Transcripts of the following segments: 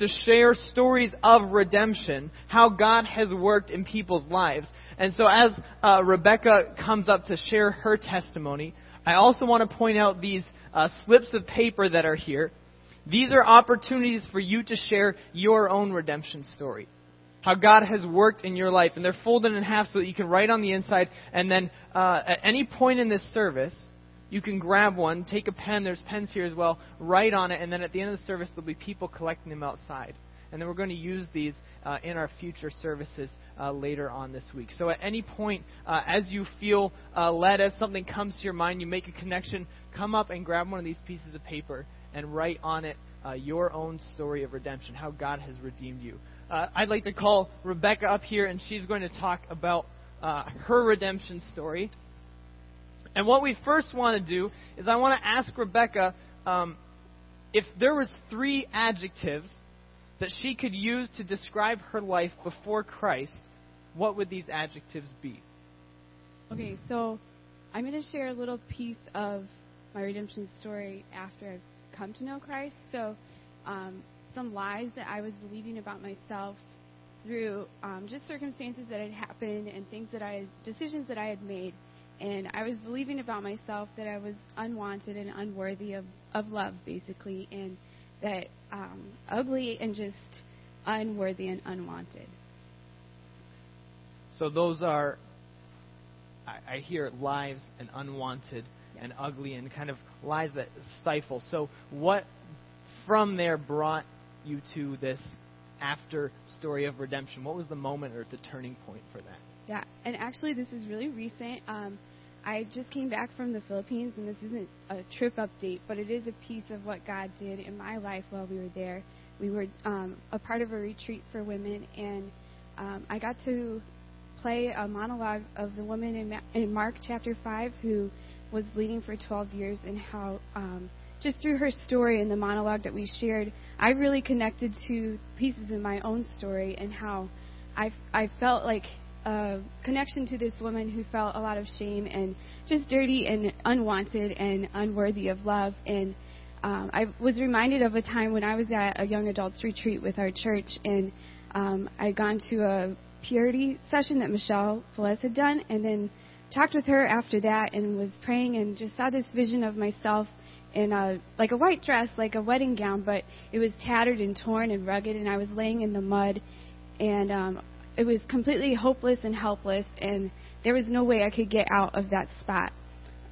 to share stories of redemption, how God has worked in people's lives. And so as uh, Rebecca comes up to share her testimony, I also want to point out these uh, slips of paper that are here. These are opportunities for you to share your own redemption story. How God has worked in your life. And they're folded in half so that you can write on the inside. And then uh, at any point in this service, you can grab one, take a pen, there's pens here as well, write on it, and then at the end of the service, there'll be people collecting them outside. And then we're going to use these uh, in our future services uh, later on this week. So at any point, uh, as you feel uh, led, as something comes to your mind, you make a connection, come up and grab one of these pieces of paper and write on it uh, your own story of redemption, how God has redeemed you. Uh, I'd like to call Rebecca up here, and she's going to talk about her redemption story. And what we first want to do is I want to ask Rebecca um, if there was three adjectives that she could use to describe her life before Christ, what would these adjectives be? Okay, so I'm going to share a little piece of my redemption story after I've come to know Christ. So, um, some lies that I was believing about myself through um, just circumstances that had happened and things that I, decisions that I had made and I was believing about myself that I was unwanted and unworthy of, of love, basically, and that um, ugly and just unworthy and unwanted. So those are, I, I hear lies and unwanted yeah. and ugly and kind of lies that stifle. So what from there brought you to this after story of redemption? What was the moment or the turning point for that? Yeah, and actually, this is really recent. Um, I just came back from the Philippines, and this isn't a trip update, but it is a piece of what God did in my life while we were there. We were um, a part of a retreat for women, and um, I got to play a monologue of the woman in, Ma- in Mark chapter 5 who was bleeding for 12 years, and how um, just through her story and the monologue that we shared, I really connected to pieces in my own story and how I, I felt like a connection to this woman who felt a lot of shame and just dirty and unwanted and unworthy of love. And um, I was reminded of a time when I was at a young adults retreat with our church, and um, I'd gone to a purity session that Michelle Velez had done, and then talked with her after that, and was praying and just saw this vision of myself in a like a white dress, like a wedding gown, but it was tattered and torn and rugged, and I was laying in the mud, and um, it was completely hopeless and helpless, and there was no way I could get out of that spot.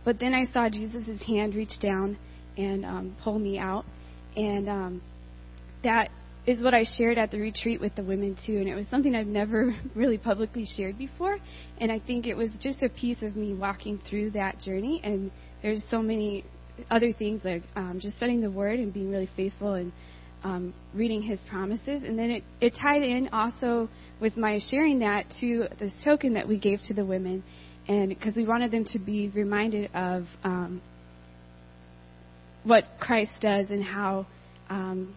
But then I saw Jesus' hand reach down and um, pull me out, and um, that is what I shared at the retreat with the women too, and it was something I've never really publicly shared before, and I think it was just a piece of me walking through that journey. And there's so many other things like um, just studying the Word and being really faithful and um, reading His promises, and then it, it tied in also with my sharing that to this token that we gave to the women, and because we wanted them to be reminded of um, what Christ does and how um,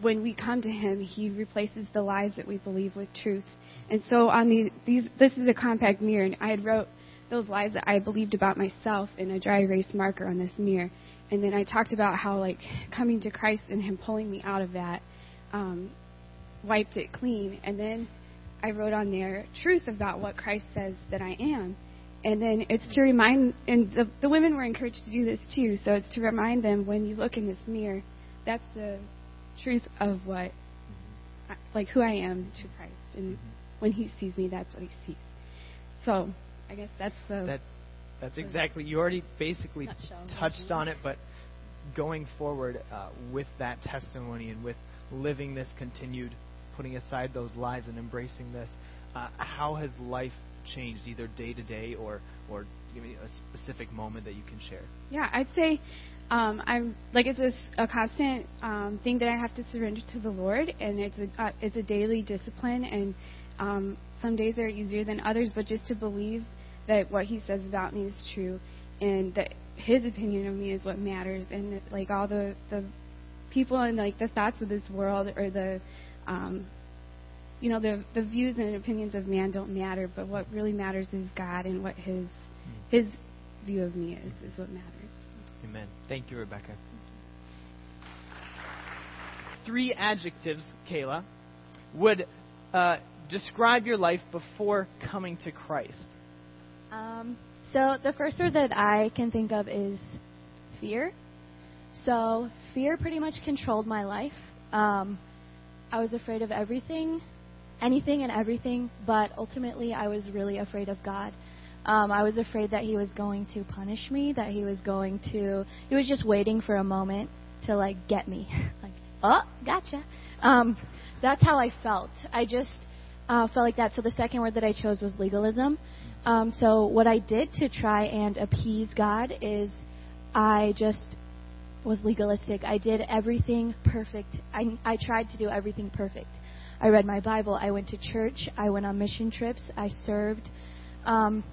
when we come to Him, He replaces the lies that we believe with truth. And so on the, these, this is a compact mirror, and I had wrote those lies that I believed about myself in a dry erase marker on this mirror. And then I talked about how like coming to Christ and Him pulling me out of that um, wiped it clean. And then I wrote on there truth about what Christ says that I am. And then it's to remind, and the, the women were encouraged to do this too. So it's to remind them when you look in this mirror, that's the truth of what, like who I am to Christ. And when He sees me, that's what He sees. So I guess that's the. That, that's exactly. You already basically touched on it, but going forward uh, with that testimony and with living this continued putting aside those lies and embracing this, uh, how has life changed, either day to day or or give me a specific moment that you can share? Yeah, I'd say um, I'm like it's a, a constant um, thing that I have to surrender to the Lord, and it's a uh, it's a daily discipline, and um, some days are easier than others, but just to believe that what He says about me is true, and that His opinion of me is what matters, and that, like all the the people and like the thoughts of this world or the um, you know, the the views and opinions of man don't matter, but what really matters is God and what His His view of me is is what matters. Amen. Thank you, Rebecca. three adjectives, Kayla, would uh, describe your life before coming to Christ? Um, so the first word that I can think of is fear. So fear pretty much controlled my life. Um, I was afraid of everything, anything and everything, but ultimately I was really afraid of God. Um, I was afraid that He was going to punish me, that He was going to, He was just waiting for a moment to like get me, like, oh, gotcha. Um, that's how I felt. I just uh, felt like that. So the second word that I chose was legalism. Um, so what I did to try and appease God is I just was legalistic. I did everything perfect. I, I tried to do everything perfect. I read my Bible. I went to church. I went on mission trips. I served, um,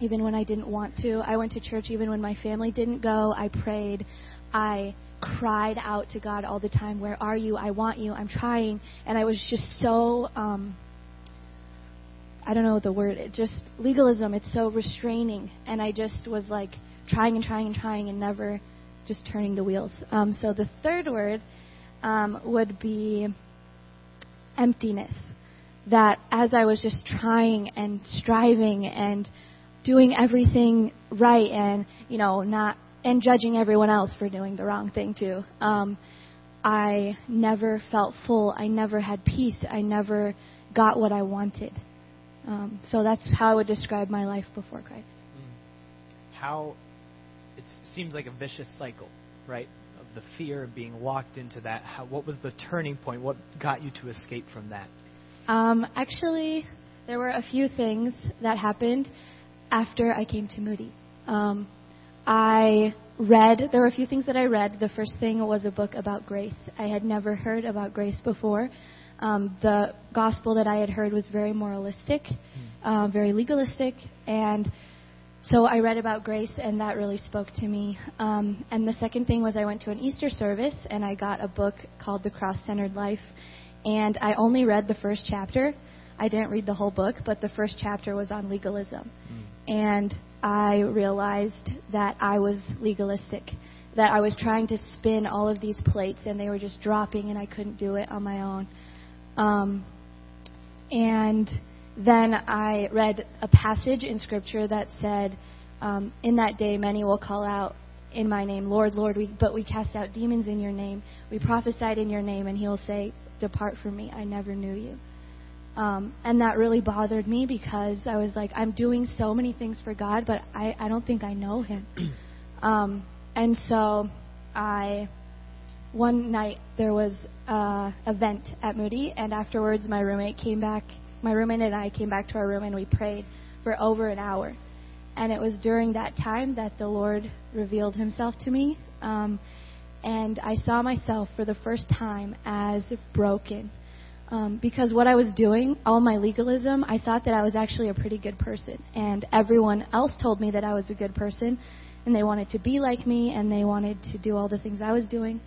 even when I didn't want to. I went to church even when my family didn't go. I prayed. I cried out to God all the time, Where are you? I want you. I'm trying. And I was just so. Um, I don't know the word. It just legalism. It's so restraining, and I just was like trying and trying and trying and never just turning the wheels. Um, so the third word um, would be emptiness. That as I was just trying and striving and doing everything right and you know not and judging everyone else for doing the wrong thing too. Um, I never felt full. I never had peace. I never got what I wanted. Um, so that's how I would describe my life before Christ. Mm. How it seems like a vicious cycle, right? Of the fear of being locked into that. How, what was the turning point? What got you to escape from that? Um, actually, there were a few things that happened after I came to Moody. Um, I read, there were a few things that I read. The first thing was a book about grace. I had never heard about grace before. Um, the gospel that I had heard was very moralistic, hmm. uh, very legalistic, and so I read about grace, and that really spoke to me. Um, and the second thing was I went to an Easter service, and I got a book called The Cross Centered Life, and I only read the first chapter. I didn't read the whole book, but the first chapter was on legalism. Mm. And I realized that I was legalistic, that I was trying to spin all of these plates, and they were just dropping, and I couldn't do it on my own. Um, and then I read a passage in Scripture that said, um, In that day, many will call out in my name, Lord, Lord, we, but we cast out demons in your name. We prophesied in your name, and he will say, Depart from me, I never knew you. Um, and that really bothered me because I was like, I'm doing so many things for God, but I, I don't think I know him. um, and so I one night there was a event at Moody, and afterwards my roommate came back. My roommate and I came back to our room and we prayed for over an hour. And it was during that time that the Lord revealed Himself to me, um, and I saw myself for the first time as broken. Um, because what I was doing, all my legalism, I thought that I was actually a pretty good person, and everyone else told me that I was a good person, and they wanted to be like me, and they wanted to do all the things I was doing.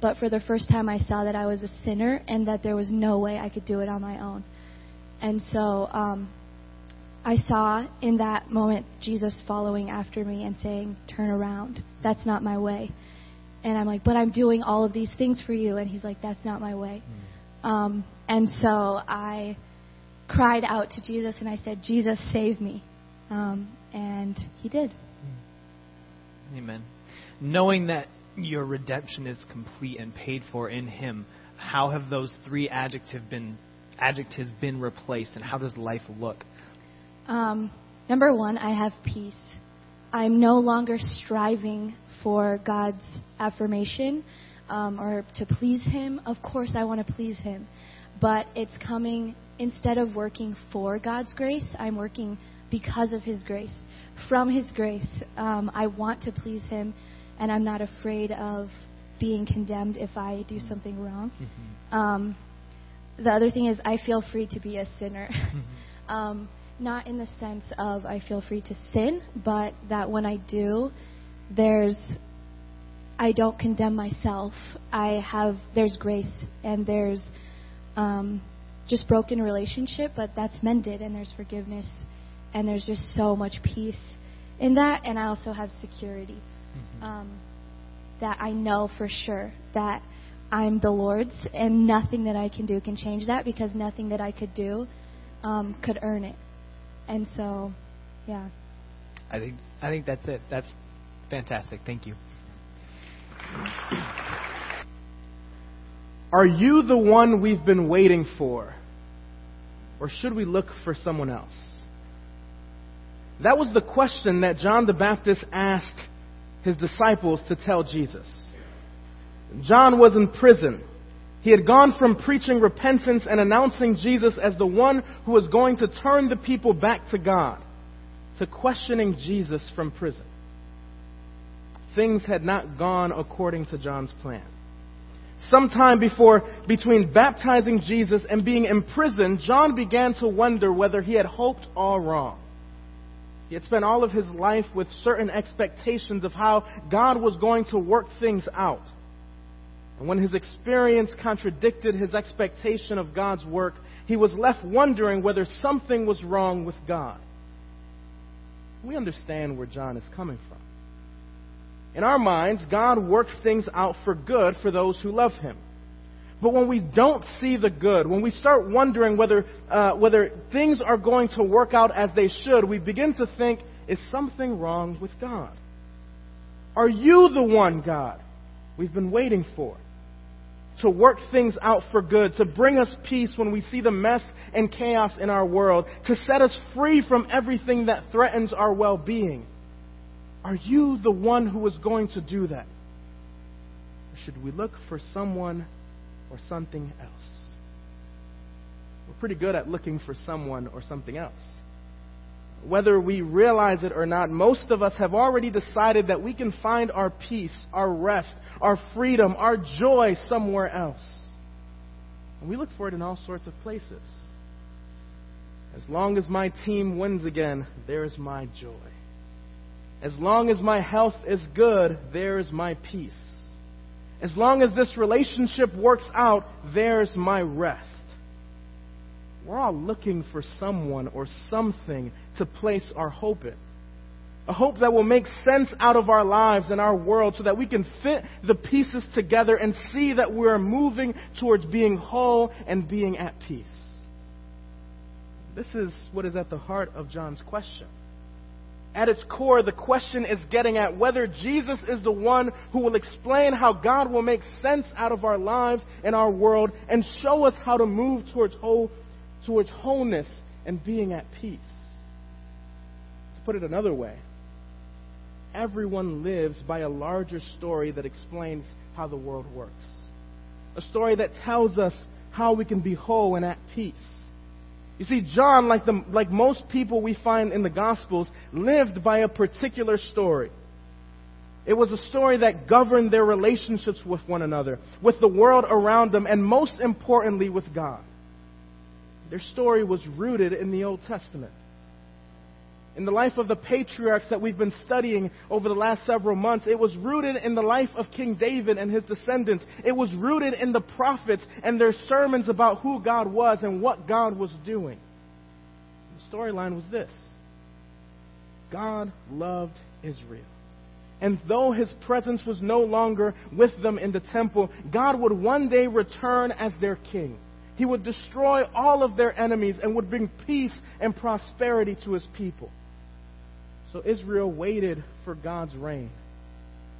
But for the first time, I saw that I was a sinner and that there was no way I could do it on my own. And so um, I saw in that moment Jesus following after me and saying, Turn around. That's not my way. And I'm like, But I'm doing all of these things for you. And he's like, That's not my way. Mm. Um, and so I cried out to Jesus and I said, Jesus, save me. Um, and he did. Amen. Knowing that your redemption is complete and paid for in Him, how have those three adjectives been adjectives been replaced, and how does life look? Um, number one, I have peace. I'm no longer striving for God's affirmation um, or to please Him. Of course, I want to please Him, but it's coming instead of working for God's grace. I'm working because of His grace. From His grace, um, I want to please Him and I'm not afraid of being condemned if I do something wrong. Mm-hmm. Um, the other thing is, I feel free to be a sinner. Mm-hmm. um, not in the sense of I feel free to sin, but that when I do, there's I don't condemn myself. I have there's grace and there's um, just broken relationship, but that's mended and there's forgiveness and there's just so much peace in that, and I also have security mm-hmm. um, that I know for sure that I'm the Lord's, and nothing that I can do can change that because nothing that I could do um, could earn it. And so, yeah. I think I think that's it. That's fantastic. Thank you. Are you the one we've been waiting for? Or should we look for someone else? That was the question that John the Baptist asked his disciples to tell Jesus. John was in prison. He had gone from preaching repentance and announcing Jesus as the one who was going to turn the people back to God to questioning Jesus from prison. Things had not gone according to John's plan. Sometime before, between baptizing Jesus and being imprisoned, John began to wonder whether he had hoped all wrong. He had spent all of his life with certain expectations of how God was going to work things out. And when his experience contradicted his expectation of God's work, he was left wondering whether something was wrong with God. We understand where John is coming from. In our minds, God works things out for good for those who love him. But when we don't see the good, when we start wondering whether, uh, whether things are going to work out as they should, we begin to think, is something wrong with God? Are you the one, God, we've been waiting for? To work things out for good, to bring us peace when we see the mess and chaos in our world, to set us free from everything that threatens our well being. Are you the one who is going to do that? Should we look for someone or something else. We're pretty good at looking for someone or something else. Whether we realize it or not, most of us have already decided that we can find our peace, our rest, our freedom, our joy somewhere else. And we look for it in all sorts of places. As long as my team wins again, there's my joy. As long as my health is good, there's my peace. As long as this relationship works out, there's my rest. We're all looking for someone or something to place our hope in. A hope that will make sense out of our lives and our world so that we can fit the pieces together and see that we're moving towards being whole and being at peace. This is what is at the heart of John's question at its core, the question is getting at whether Jesus is the one who will explain how God will make sense out of our lives and our world and show us how to move towards, whole, towards wholeness and being at peace. To put it another way, everyone lives by a larger story that explains how the world works. A story that tells us how we can be whole and at peace. You see, John, like, the, like most people we find in the Gospels, lived by a particular story. It was a story that governed their relationships with one another, with the world around them, and most importantly, with God. Their story was rooted in the Old Testament in the life of the patriarchs that we've been studying over the last several months. It was rooted in the life of King David and his descendants. It was rooted in the prophets and their sermons about who God was and what God was doing. The storyline was this God loved Israel. And though his presence was no longer with them in the temple, God would one day return as their king. He would destroy all of their enemies and would bring peace and prosperity to his people. So Israel waited for God's reign,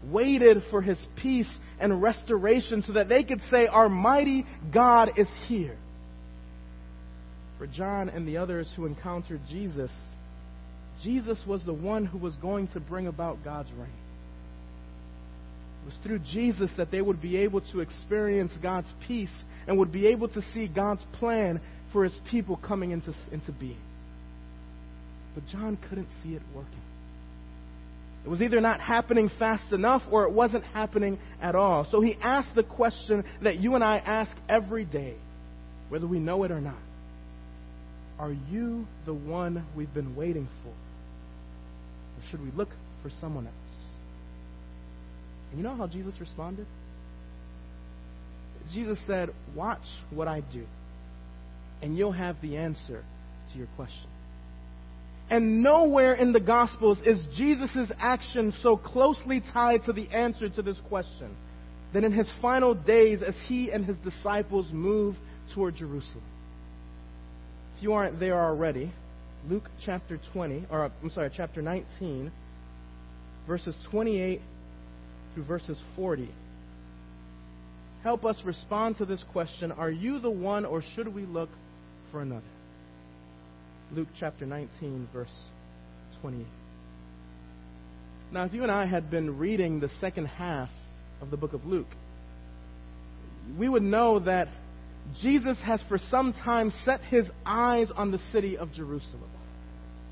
waited for his peace and restoration so that they could say, Our mighty God is here. For John and the others who encountered Jesus, Jesus was the one who was going to bring about God's reign. It was through Jesus that they would be able to experience God's peace and would be able to see God's plan for his people coming into, into being. But John couldn't see it working. It was either not happening fast enough or it wasn't happening at all. So he asked the question that you and I ask every day, whether we know it or not. Are you the one we've been waiting for? Or should we look for someone else? And you know how Jesus responded? Jesus said, Watch what I do, and you'll have the answer to your question. And nowhere in the Gospels is Jesus' action so closely tied to the answer to this question. than in his final days as he and his disciples move toward Jerusalem. If you aren't there already, Luke chapter 20, or I'm sorry, chapter 19, verses 28 through verses 40. Help us respond to this question Are you the one, or should we look for another? Luke chapter 19, verse 20. Now, if you and I had been reading the second half of the book of Luke, we would know that Jesus has for some time set his eyes on the city of Jerusalem.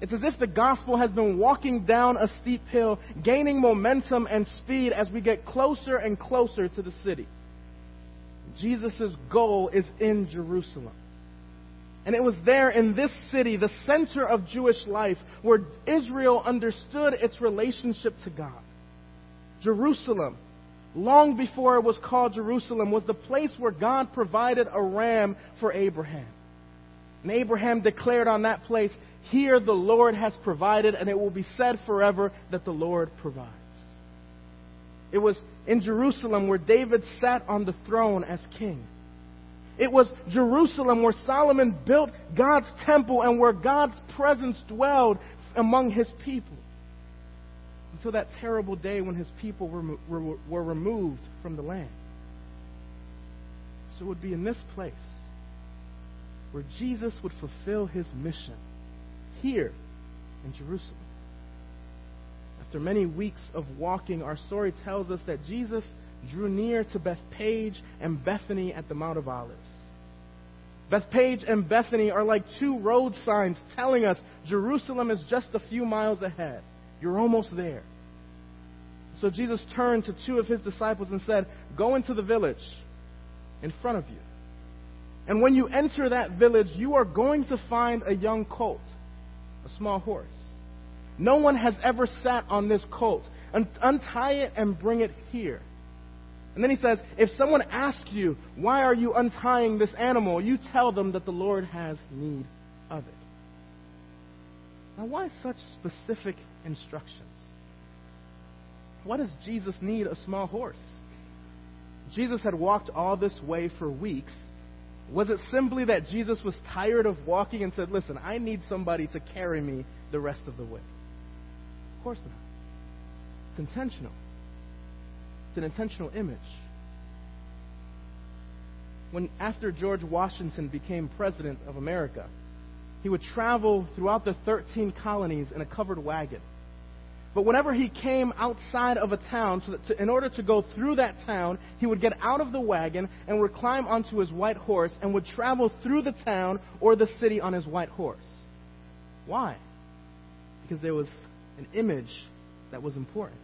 It's as if the gospel has been walking down a steep hill, gaining momentum and speed as we get closer and closer to the city. Jesus' goal is in Jerusalem. And it was there in this city, the center of Jewish life, where Israel understood its relationship to God. Jerusalem, long before it was called Jerusalem, was the place where God provided a ram for Abraham. And Abraham declared on that place, Here the Lord has provided, and it will be said forever that the Lord provides. It was in Jerusalem where David sat on the throne as king. It was Jerusalem where Solomon built God's temple and where God's presence dwelled among his people. Until that terrible day when his people were, were, were removed from the land. So it would be in this place where Jesus would fulfill his mission here in Jerusalem. After many weeks of walking, our story tells us that Jesus drew near to Bethphage and Bethany at the Mount of Olives. Bethphage and Bethany are like two road signs telling us Jerusalem is just a few miles ahead. You're almost there. So Jesus turned to two of his disciples and said, Go into the village in front of you. And when you enter that village, you are going to find a young colt, a small horse. No one has ever sat on this colt. Untie it and bring it here. And then he says, if someone asks you, why are you untying this animal? You tell them that the Lord has need of it. Now, why such specific instructions? Why does Jesus need a small horse? Jesus had walked all this way for weeks. Was it simply that Jesus was tired of walking and said, Listen, I need somebody to carry me the rest of the way? Of course not. It's intentional. An intentional image. When after George Washington became president of America, he would travel throughout the 13 colonies in a covered wagon. But whenever he came outside of a town, so to, in order to go through that town, he would get out of the wagon and would climb onto his white horse and would travel through the town or the city on his white horse. Why? Because there was an image that was important.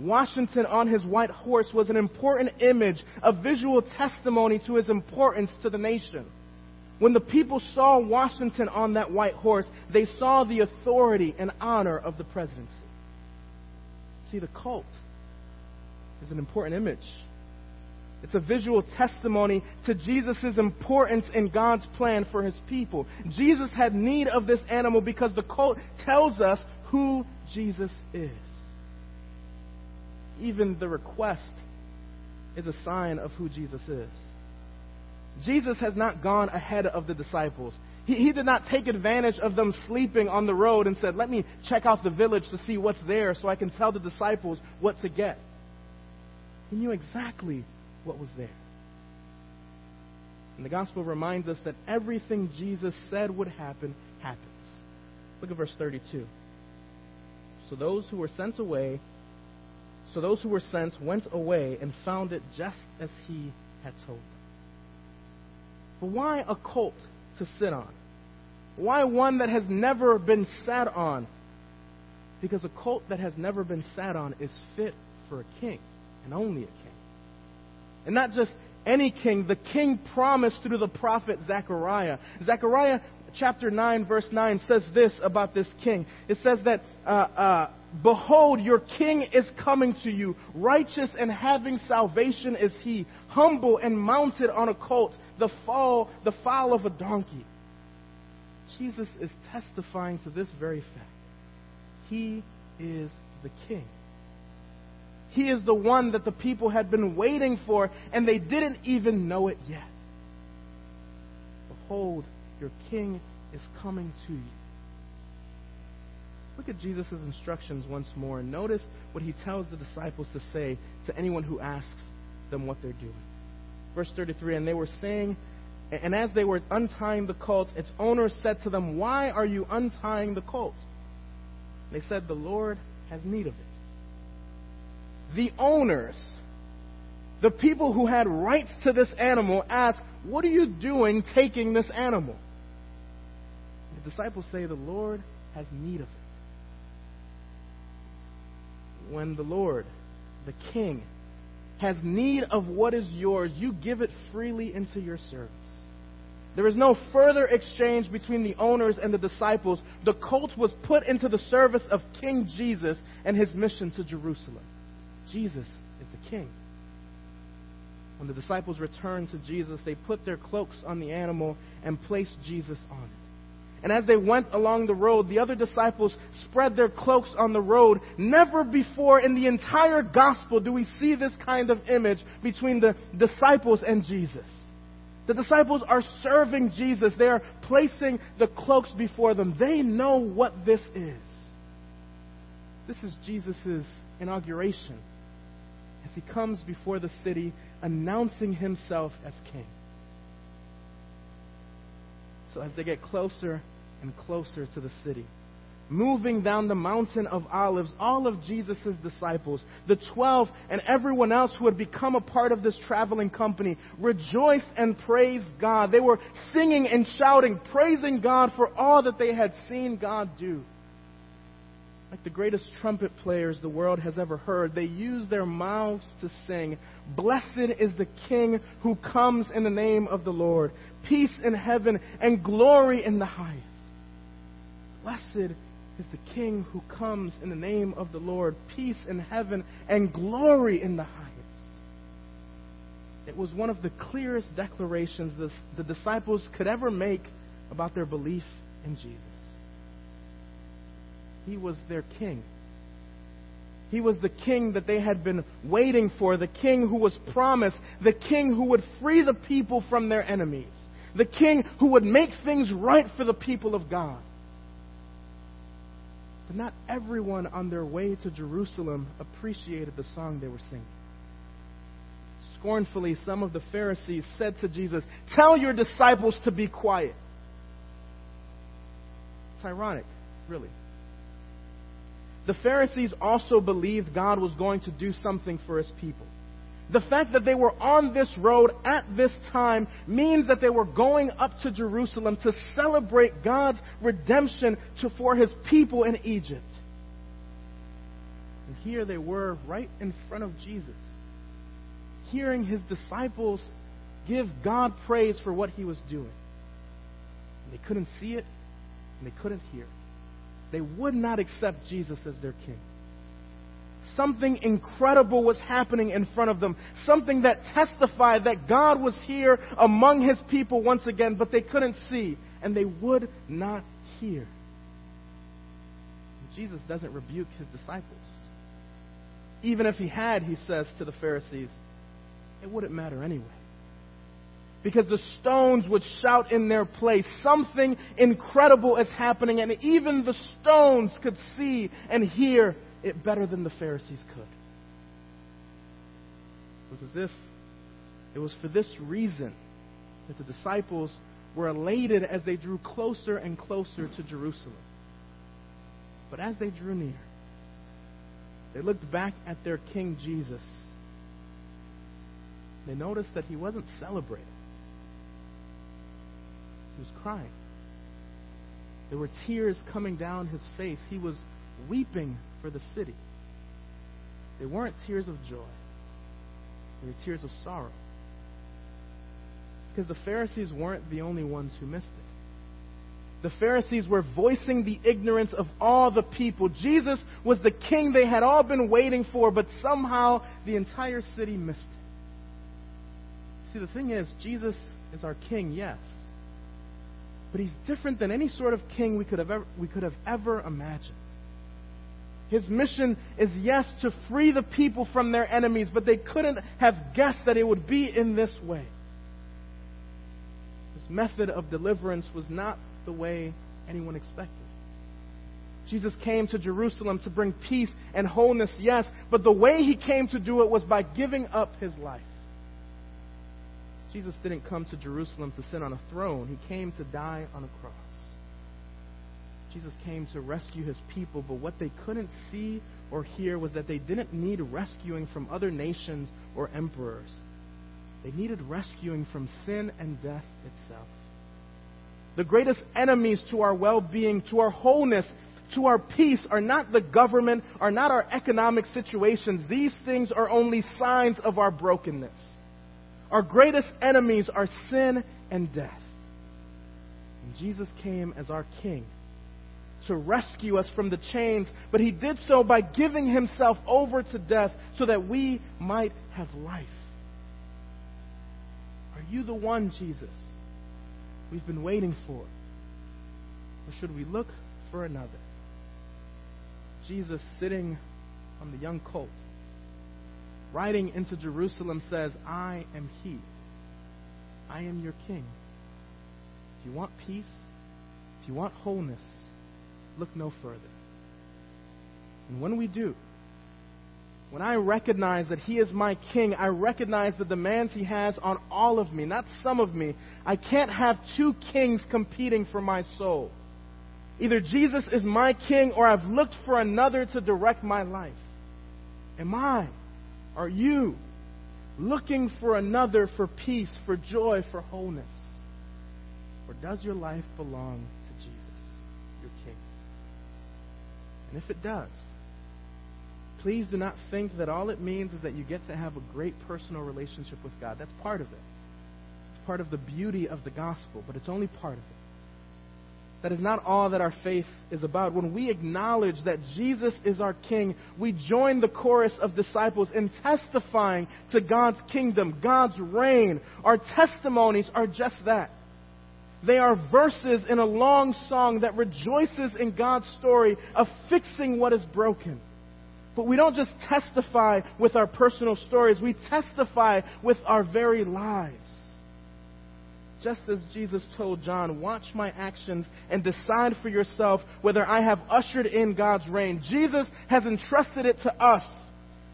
Washington on his white horse was an important image, a visual testimony to his importance to the nation. When the people saw Washington on that white horse, they saw the authority and honor of the presidency. See, the colt is an important image. It's a visual testimony to Jesus' importance in God's plan for his people. Jesus had need of this animal because the colt tells us who Jesus is. Even the request is a sign of who Jesus is. Jesus has not gone ahead of the disciples. He, he, did not take advantage of them sleeping on the road and said, Let me check out the village to see what's there so I can tell the disciples what to get. He knew exactly what was there. And the gospel reminds us that everything Jesus said would happen happens. Look at verse 32. So those who were sent away, so those who were sent went away and found it just as he had told them. But why a colt to sit on? Why one that has never been sat on? Because a colt that has never been sat on is fit for a king, and only a king. And not just any king, the king promised through the prophet Zechariah. Zechariah chapter 9, verse 9 says this about this king. It says that, uh, uh, Behold, your king is coming to you. Righteous and having salvation is he. Humble and mounted on a colt, the fall, the foal of a donkey. Jesus is testifying to this very fact. He is the king. He is the one that the people had been waiting for, and they didn't even know it yet. Behold, your king is coming to you. Look at Jesus' instructions once more and notice what he tells the disciples to say to anyone who asks them what they're doing. Verse 33 And they were saying, and as they were untying the colt, its owner said to them, Why are you untying the colt? They said, The Lord has need of it. The owners, the people who had rights to this animal, ask, What are you doing taking this animal? The disciples say, The Lord has need of it. When the Lord, the King, has need of what is yours, you give it freely into your service. There is no further exchange between the owners and the disciples. The colt was put into the service of King Jesus and his mission to Jerusalem. Jesus is the king. When the disciples returned to Jesus, they put their cloaks on the animal and placed Jesus on it. And as they went along the road, the other disciples spread their cloaks on the road. Never before in the entire gospel do we see this kind of image between the disciples and Jesus. The disciples are serving Jesus. They are placing the cloaks before them. They know what this is. This is Jesus' inauguration as he comes before the city announcing himself as king. So as they get closer and closer to the city, moving down the mountain of olives, all of Jesus' disciples, the twelve, and everyone else who had become a part of this traveling company, rejoiced and praised God. They were singing and shouting, praising God for all that they had seen God do. Like the greatest trumpet players the world has ever heard, they use their mouths to sing, Blessed is the King who comes in the name of the Lord peace in heaven, and glory in the highest. Blessed is the King who comes in the name of the Lord, peace in heaven, and glory in the highest. It was one of the clearest declarations the, the disciples could ever make about their belief in Jesus. He was their King. He was the king that they had been waiting for, the king who was promised, the king who would free the people from their enemies the king who would make things right for the people of God. But not everyone on their way to Jerusalem appreciated the song they were singing. Scornfully, some of the Pharisees said to Jesus, Tell your disciples to be quiet. It's ironic, really. The Pharisees also believed God was going to do something for his people. The fact that they were on this road at this time means that they were going up to Jerusalem to celebrate God's redemption to, for his people in Egypt. And here they were right in front of Jesus, hearing his disciples give God praise for what he was doing. And they couldn't see it, and they couldn't hear it. They would not accept Jesus as their king. Something incredible was happening in front of them. Something that testified that God was here among his people once again, but they couldn't see and they would not hear. Jesus doesn't rebuke his disciples. Even if he had, he says to the Pharisees, it wouldn't matter anyway. Because the stones would shout in their place. Something incredible is happening, and even the stones could see and hear it better than the Pharisees could. It was as if it was for this reason that the disciples were elated as they drew closer and closer to Jerusalem. But as they drew near, they looked back at their King Jesus. They noticed that he wasn't celebrating, was crying. There were tears coming down his face. He was weeping for the city. They weren't tears of joy, they were tears of sorrow. Because the Pharisees weren't the only ones who missed it. The Pharisees were voicing the ignorance of all the people. Jesus was the king they had all been waiting for, but somehow the entire city missed it. See, the thing is, Jesus is our king, yes. But he's different than any sort of king we could have ever, we could have ever imagined. His mission is, yes, to free the people from their enemies, but they couldn't have guessed that it would be in this way. This method of deliverance was not the way anyone expected. Jesus came to Jerusalem to bring peace and wholeness, yes, but the way he came to do it was by giving up his life. Jesus didn't come to Jerusalem to sit on a throne, he came to die on a cross. Jesus came to rescue his people, but what they couldn't see or hear was that they didn't need rescuing from other nations or emperors. They needed rescuing from sin and death itself. The greatest enemies to our well being, to our wholeness, to our peace are not the government, are not our economic situations. These things are only signs of our brokenness. Our greatest enemies are sin and death. And Jesus came as our King to rescue us from the chains, but he did so by giving himself over to death so that we might have life. Are you the one, Jesus, we've been waiting for? Or should we look for another? Jesus, sitting on the young colt, riding into Jerusalem, says, I am he. I am your king. If you want peace, if you want wholeness, look no further. And when we do, when I recognize that He is my King, I recognize the demands He has on all of me, not some of me. I can't have two kings competing for my soul. Either Jesus is my King or I've looked for another to direct my life. Am I, are you, looking for another for peace, for joy, for wholeness? Or does your life belong to Jesus, your King? And if it does, please do not think that all it means is that you get to have a great personal relationship with God. That's part of it. It's part of the beauty of the gospel, but it's only part of it. That is not all that our faith is about. When we acknowledge that Jesus is our King, we join the chorus of disciples in testifying to God's kingdom, God's reign. Our testimonies are just that. They are verses in a long song that rejoices in God's story of fixing what is broken. But we don't just testify with our personal stories, we testify with our very lives. Just as Jesus told John, watch my actions and decide for yourself whether I have ushered in God's reign. Jesus has entrusted it to us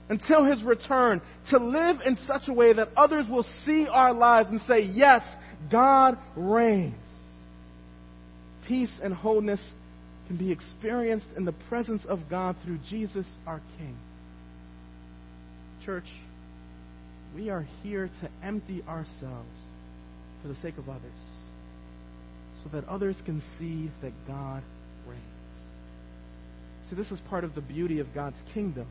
until his return to live in such a way that others will see our lives and say, yes, God reigns. Peace and wholeness can be experienced in the presence of God through Jesus our King. Church, we are here to empty ourselves for the sake of others, so that others can see that God reigns. See, this is part of the beauty of God's kingdom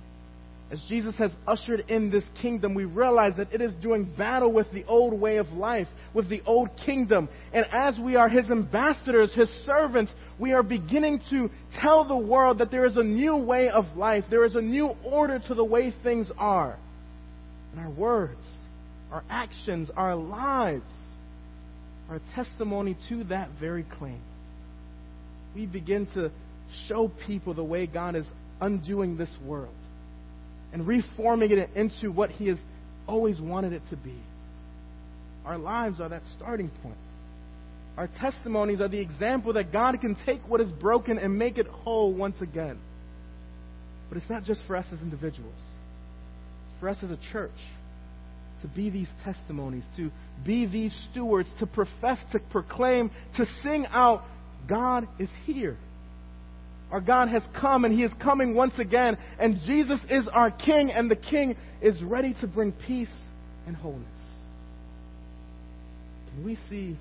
as Jesus has ushered in this kingdom, we realize that it is doing battle with the old way of life, with the old kingdom. And as we are His ambassadors, His servants, we are beginning to tell the world that there is a new way of life. There is a new order to the way things are. And our words, our actions, our lives are a testimony to that very claim. We begin to show people the way God is undoing this world and reforming it into what He has always wanted it to be. Our lives are that starting point. Our testimonies are the example that God can take what is broken and make it whole once again. But it's not just for us as individuals, it's for us as a church to be these testimonies, to be these stewards, to profess, to proclaim, to sing out, God is here. Our God has come and He is coming once again. And Jesus is our King, and the King is ready to bring peace and wholeness. Can we see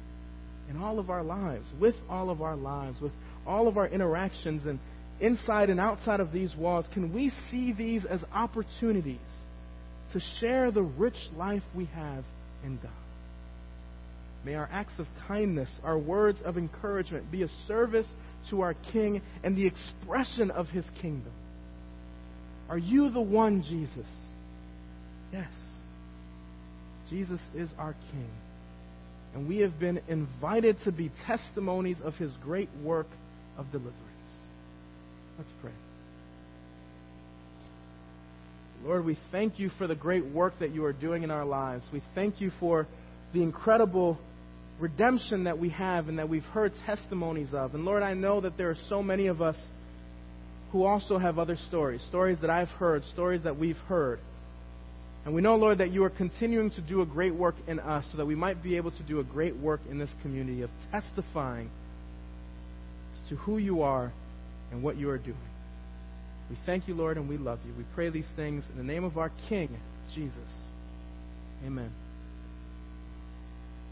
in all of our lives, with all of our lives, with all of our interactions, and inside and outside of these walls, can we see these as opportunities to share the rich life we have in God? May our acts of kindness, our words of encouragement be a service to our King and the expression of his kingdom. Are you the one, Jesus? Yes. Jesus is our King. And we have been invited to be testimonies of his great work of deliverance. Let's pray. Lord, we thank you for the great work that you are doing in our lives. We thank you for the incredible redemption that we have and that we've heard testimonies of. And Lord, I know that there are so many of us who also have other stories, stories that I've heard, stories that we've heard. And we know, Lord, that you are continuing to do a great work in us so that we might be able to do a great work in this community of testifying as to who you are and what you are doing. We thank you, Lord, and we love you. We pray these things in the name of our King, Jesus. Amen.